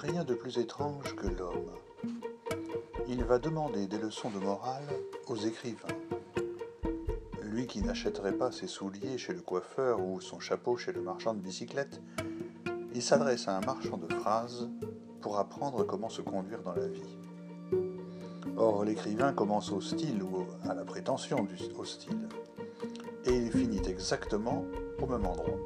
rien de plus étrange que l'homme. Il va demander des leçons de morale aux écrivains. Lui qui n'achèterait pas ses souliers chez le coiffeur ou son chapeau chez le marchand de bicyclettes, il s'adresse à un marchand de phrases pour apprendre comment se conduire dans la vie. Or, l'écrivain commence au style ou à la prétention du, style, et il finit exactement au même endroit.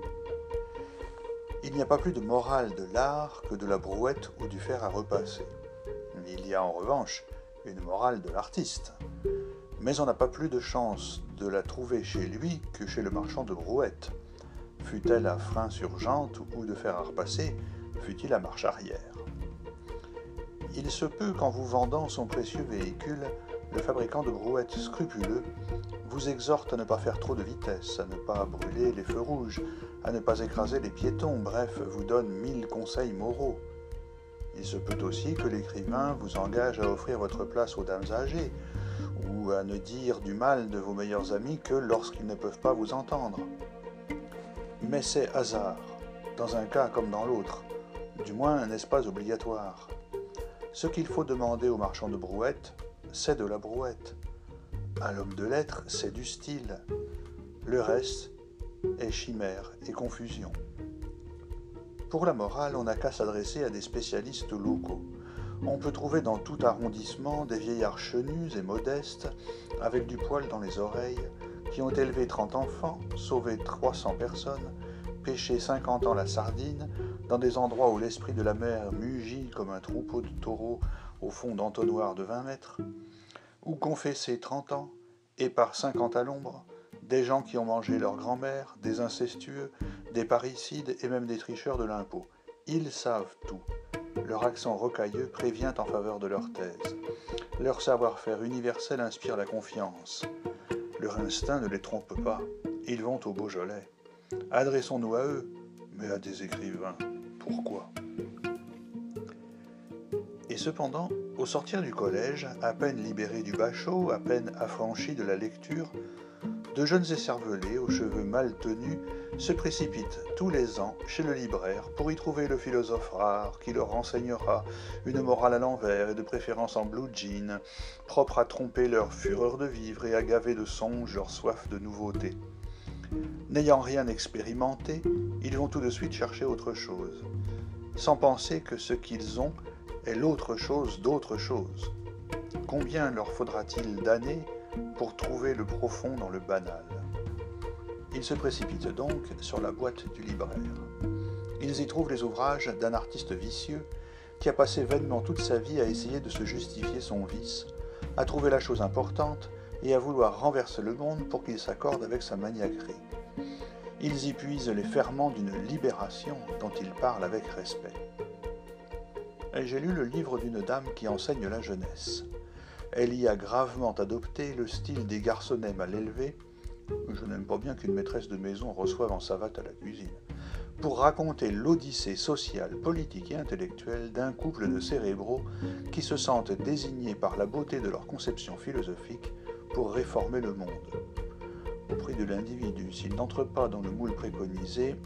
Il n'y a pas plus de morale de l'art que de la brouette ou du fer à repasser. Il y a en revanche une morale de l'artiste. Mais on n'a pas plus de chance de la trouver chez lui que chez le marchand de brouettes. Fût-elle à frein sur jante ou de fer à repasser, fût-il à marche arrière. Il se peut qu'en vous vendant son précieux véhicule, le fabricant de brouettes scrupuleux vous exhorte à ne pas faire trop de vitesse, à ne pas brûler les feux rouges, à ne pas écraser les piétons, bref, vous donne mille conseils moraux. Il se peut aussi que l'écrivain vous engage à offrir votre place aux dames âgées, ou à ne dire du mal de vos meilleurs amis que lorsqu'ils ne peuvent pas vous entendre. Mais c'est hasard, dans un cas comme dans l'autre, du moins n'est-ce pas obligatoire? Ce qu'il faut demander au marchand de brouettes, c'est de la brouette. À l'homme de lettres, c'est du style. Le reste est chimère et confusion. Pour la morale, on n'a qu'à s'adresser à des spécialistes locaux. On peut trouver dans tout arrondissement des vieillards chenus et modestes, avec du poil dans les oreilles, qui ont élevé 30 enfants, sauvé 300 personnes, pêché 50 ans la sardine, dans des endroits où l'esprit de la mer mugit comme un troupeau de taureaux au fond d'entonnoirs de 20 mètres, ou confessé 30 ans, et par 50 à l'ombre, des gens qui ont mangé leur grand-mère, des incestueux, des parricides et même des tricheurs de l'impôt. Ils savent tout. Leur accent rocailleux prévient en faveur de leur thèse. Leur savoir-faire universel inspire la confiance. Leur instinct ne les trompe pas. Ils vont au Beaujolais. Adressons-nous à eux, mais à des écrivains. Pourquoi? Cependant, au sortir du collège, à peine libérés du bachot, à peine affranchis de la lecture, de jeunes écervelés aux cheveux mal tenus se précipitent tous les ans chez le libraire pour y trouver le philosophe rare qui leur enseignera une morale à l'envers et de préférence en blue jean, propre à tromper leur fureur de vivre et à gaver de songes leur soif de nouveauté. N'ayant rien expérimenté, ils vont tout de suite chercher autre chose, sans penser que ce qu'ils ont est l'autre chose d'autre chose. Combien leur faudra-t-il d'années pour trouver le profond dans le banal? Ils se précipitent donc sur la boîte du libraire. Ils y trouvent les ouvrages d'un artiste vicieux qui a passé vainement toute sa vie à essayer de se justifier son vice, à trouver la chose importante et à vouloir renverser le monde pour qu'il s'accorde avec sa maniaquerie. Ils y puisent les ferments d'une libération dont ils parlent avec respect j'ai lu le livre d'une dame qui enseigne la jeunesse. Elle y a gravement adopté le style des garçonnets mal élevés, je n'aime pas bien qu'une maîtresse de maison reçoive en savate à la cuisine, pour raconter l'odyssée sociale, politique et intellectuelle d'un couple de cérébraux qui se sentent désignés par la beauté de leur conception philosophique pour réformer le monde. Au prix de l'individu, s'il n'entre pas dans le moule préconisé,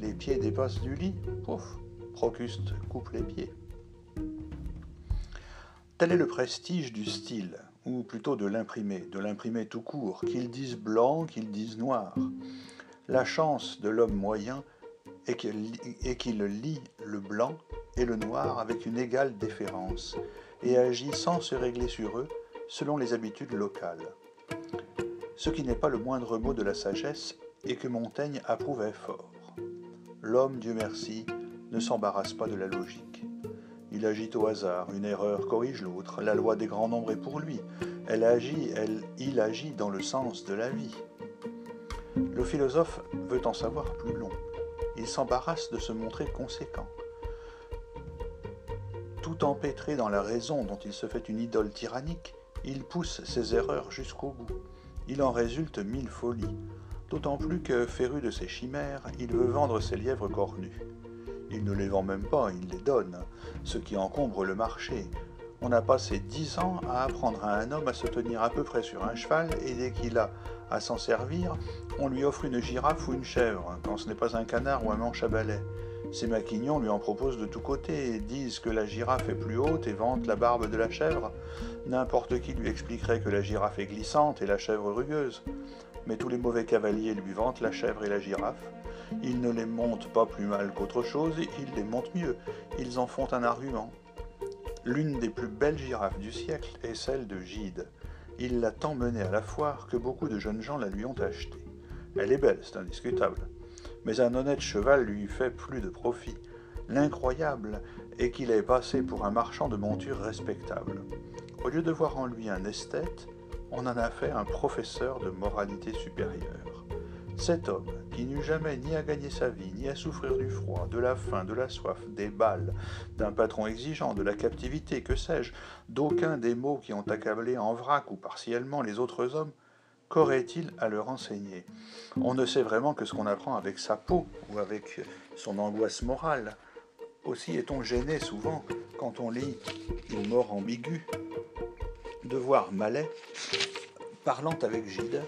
les pieds dépassent du lit, pouf, Procuste coupe les pieds. Tel est le prestige du style, ou plutôt de l'imprimé, de l'imprimé tout court, qu'il dise blanc, qu'il dise noir. La chance de l'homme moyen est qu'il lit le blanc et le noir avec une égale déférence, et agit sans se régler sur eux selon les habitudes locales. Ce qui n'est pas le moindre mot de la sagesse et que Montaigne approuvait fort. L'homme, Dieu merci, ne s'embarrasse pas de la logique. Il agit au hasard, une erreur corrige l'autre, la loi des grands nombres est pour lui. Elle agit, elle, il agit dans le sens de la vie. Le philosophe veut en savoir plus long. Il s'embarrasse de se montrer conséquent. Tout empêtré dans la raison dont il se fait une idole tyrannique, il pousse ses erreurs jusqu'au bout. Il en résulte mille folies, d'autant plus que, féru de ses chimères, il veut vendre ses lièvres cornus. Il ne les vend même pas, il les donne, ce qui encombre le marché. On a passé dix ans à apprendre à un homme à se tenir à peu près sur un cheval, et dès qu'il a à s'en servir, on lui offre une girafe ou une chèvre, quand ce n'est pas un canard ou un manche à balai. Ses maquignons lui en proposent de tous côtés, disent que la girafe est plus haute et vantent la barbe de la chèvre. N'importe qui lui expliquerait que la girafe est glissante et la chèvre rugueuse. Mais tous les mauvais cavaliers lui vantent la chèvre et la girafe. Ils ne les montent pas plus mal qu'autre chose, ils les montent mieux. Ils en font un argument. L'une des plus belles girafes du siècle est celle de Gide. Il l'a tant menée à la foire que beaucoup de jeunes gens la lui ont achetée. Elle est belle, c'est indiscutable. Mais un honnête cheval lui fait plus de profit. L'incroyable est qu'il est passé pour un marchand de montures respectable. Au lieu de voir en lui un esthète, on en a fait un professeur de moralité supérieure. Cet homme, qui n'eut jamais ni à gagner sa vie, ni à souffrir du froid, de la faim, de la soif, des balles, d'un patron exigeant, de la captivité, que sais-je, d'aucun des maux qui ont accablé en vrac ou partiellement les autres hommes, qu'aurait-il à leur enseigner? On ne sait vraiment que ce qu'on apprend avec sa peau ou avec son angoisse morale. Aussi est-on gêné souvent, quand on lit une mort ambiguë, de voir Malais, parlant avec Gide,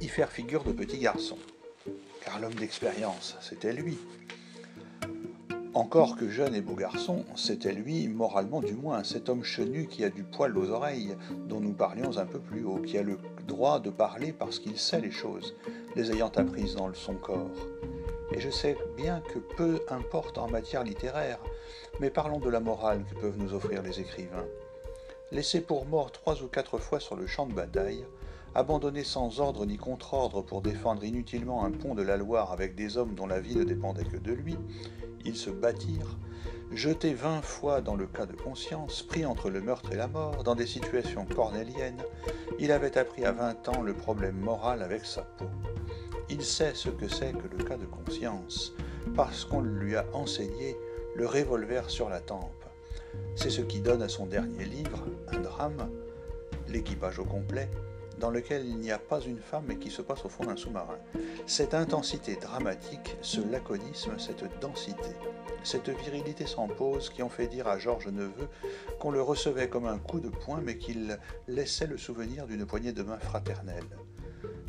y faire figure de petit garçon. Car l'homme d'expérience, c'était lui. Encore que jeune et beau garçon, c'était lui, moralement du moins, cet homme chenu qui a du poil aux oreilles, dont nous parlions un peu plus haut, qui a le droit de parler parce qu'il sait les choses, les ayant apprises dans son corps. Et je sais bien que peu importe en matière littéraire, mais parlons de la morale que peuvent nous offrir les écrivains. Laissé pour mort trois ou quatre fois sur le champ de bataille, abandonné sans ordre ni contre-ordre pour défendre inutilement un pont de la Loire avec des hommes dont la vie ne dépendait que de lui, ils se battirent, jetés vingt fois dans le cas de conscience, pris entre le meurtre et la mort, dans des situations cornéliennes, il avait appris à vingt ans le problème moral avec sa peau. Il sait ce que c'est que le cas de conscience, parce qu'on lui a enseigné le revolver sur la tempe. C'est ce qui donne à son dernier livre, l'équipage au complet, dans lequel il n'y a pas une femme et qui se passe au fond d'un sous-marin. Cette intensité dramatique, ce laconisme, cette densité, cette virilité sans pause qui ont fait dire à Georges Neveu qu'on le recevait comme un coup de poing mais qu'il laissait le souvenir d'une poignée de main fraternelle.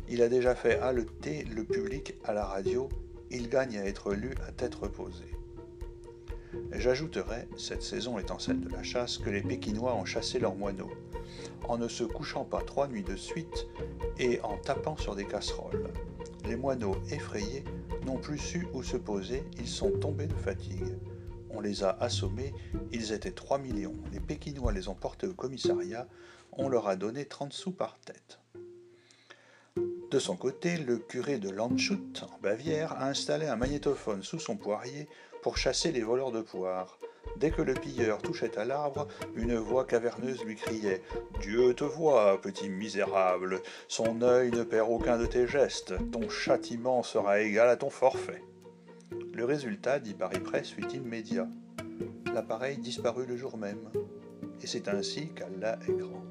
Il a déjà fait haleter le public à la radio, il gagne à être lu à tête reposée. J'ajouterai, cette saison étant celle de la chasse, que les Pékinois ont chassé leurs moineaux en ne se couchant pas trois nuits de suite et en tapant sur des casseroles. Les moineaux, effrayés, n'ont plus su où se poser, ils sont tombés de fatigue. On les a assommés, ils étaient trois millions. Les Pékinois les ont portés au commissariat, on leur a donné 30 sous par tête. De son côté, le curé de Landshut, en Bavière, a installé un magnétophone sous son poirier pour chasser les voleurs de poire. Dès que le pilleur touchait à l'arbre, une voix caverneuse lui criait Dieu te voit, petit misérable, son œil ne perd aucun de tes gestes, ton châtiment sera égal à ton forfait. Le résultat, dit Paris Presse, fut immédiat. L'appareil disparut le jour même, et c'est ainsi qu'Allah est grand.